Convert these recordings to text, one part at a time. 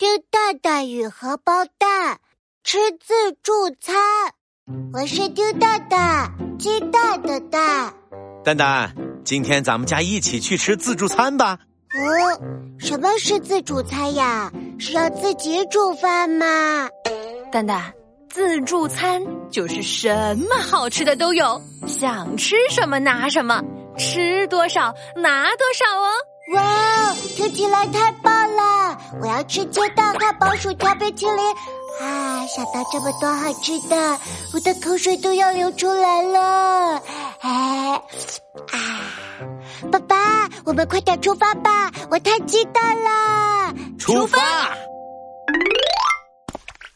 丢蛋蛋与荷包蛋吃自助餐。我是丢蛋蛋，鸡蛋的蛋。蛋蛋，今天咱们家一起去吃自助餐吧。哦，什么是自助餐呀？是要自己煮饭吗？蛋蛋，自助餐就是什么好吃的都有，想吃什么拿什么，吃多少拿多少哦。哇，听起来太棒了！我要吃鸡蛋、汉堡、薯条、冰淇淋。啊，想到这么多好吃的，我的口水都要流出来了。哎，啊，爸爸，我们快点出发吧！我太激动了。出发！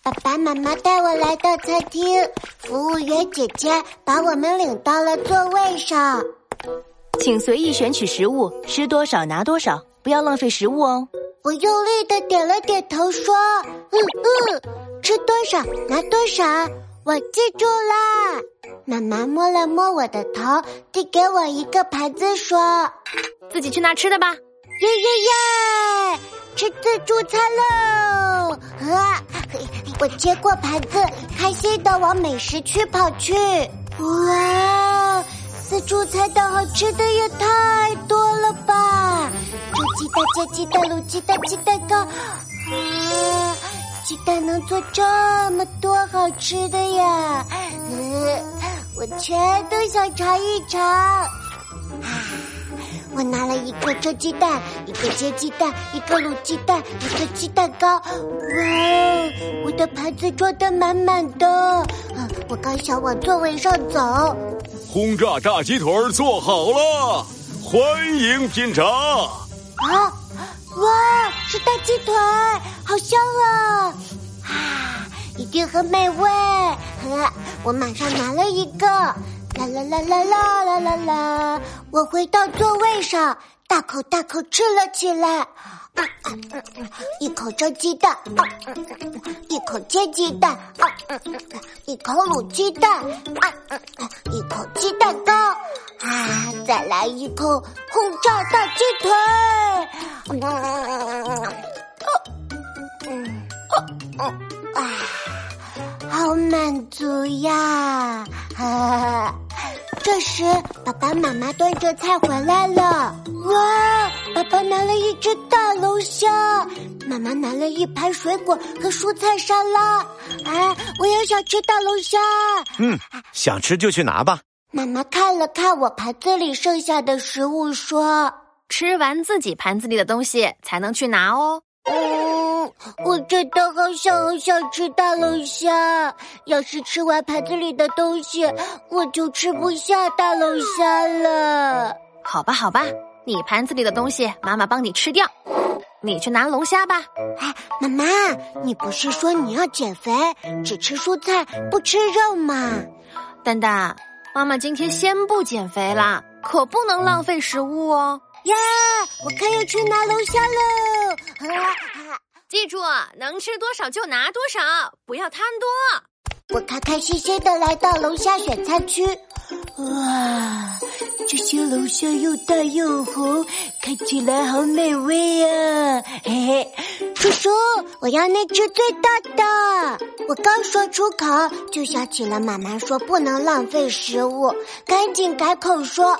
爸爸妈妈带我来到餐厅，服务员姐姐把我们领到了座位上。请随意选取食物，吃多少拿多少，不要浪费食物哦。我用力的点了点头，说：“嗯嗯，吃多少拿多少，我记住啦。”妈妈摸了摸我的头，递给我一个盘子，说：“自己去拿吃的吧。”耶耶耶！吃自助餐喽！啊，我接过盘子，开心的往美食区跑去。哇！自助餐的好吃的也太多了吧！煮鸡蛋、煎鸡蛋、卤鸡蛋、鸡蛋糕，啊，鸡蛋能做这么多好吃的呀！呃，我全都想尝一尝。啊，我拿了一个蒸鸡蛋，一个煎鸡蛋，一个卤鸡蛋，一个鸡蛋糕。哇哦，我的盘子装得满满的。啊，我刚想往座位上走。轰炸大鸡腿做好了，欢迎品尝。啊，哇，是大鸡腿，好香啊！啊，一定很美味。我马上拿了一个，啦啦啦啦啦啦啦啦！我回到座位上，大口大口吃了起来。一口蒸鸡蛋，一口煎鸡蛋，一口卤鸡蛋，一口鸡蛋糕，啊，再来一口轰炸大鸡腿，嗯，啊，好满足呀！这时，爸爸妈妈端着菜回来了。哇！爸爸拿了一只大龙虾，妈妈拿了一盘水果和蔬菜沙拉。啊，我也想吃大龙虾。嗯，想吃就去拿吧。妈妈看了看我盘子里剩下的食物，说：“吃完自己盘子里的东西才能去拿哦。”嗯，我真的好想好想吃大龙虾。要是吃完盘子里的东西，我就吃不下大龙虾了。好吧，好吧，你盘子里的东西，妈妈帮你吃掉。你去拿龙虾吧。哎，妈妈，你不是说你要减肥，只吃蔬菜不吃肉吗？蛋蛋，妈妈今天先不减肥啦，可不能浪费食物哦。呀，我可以去拿龙虾喽！记住，能吃多少就拿多少，不要贪多。我开开心心的来到龙虾选餐区，哇，这些龙虾又大又红，看起来好美味呀！嘿嘿，叔叔，我要那只最大的。我刚说出口，就想起了妈妈说不能浪费食物，赶紧改口说：“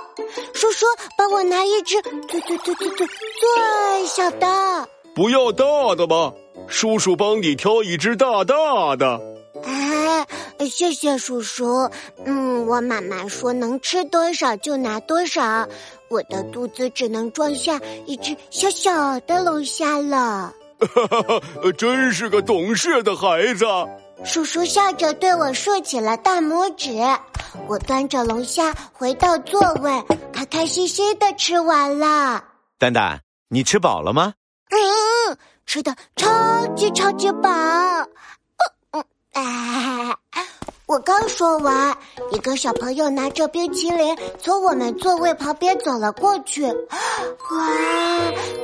叔叔，帮我拿一只最最最最最最小的。”不要大的吗？叔叔帮你挑一只大大的。哎，谢谢叔叔。嗯，我妈妈说能吃多少就拿多少，我的肚子只能装下一只小小的龙虾了。哈哈哈，真是个懂事的孩子。叔叔笑着对我竖起了大拇指。我端着龙虾回到座位，开开心心的吃完了。蛋蛋，你吃饱了吗？嗯，吃的超级超级饱。嗯嗯，哎。我刚说完，一个小朋友拿着冰淇淋从我们座位旁边走了过去。哇，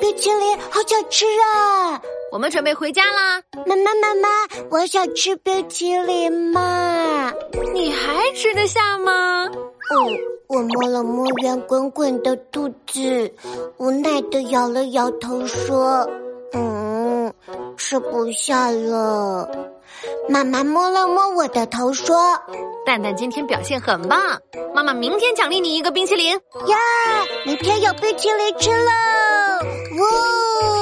冰淇淋好想吃啊！我们准备回家啦。妈妈，妈妈，我想吃冰淇淋嘛！你还吃得下吗？哦，我摸了摸圆滚滚的肚子，无奈的摇了摇头说：“嗯。”吃不下了。妈妈摸了摸我的头，说：“蛋蛋今天表现很棒，妈妈明天奖励你一个冰淇淋。”呀，明天有冰淇淋吃了！呜。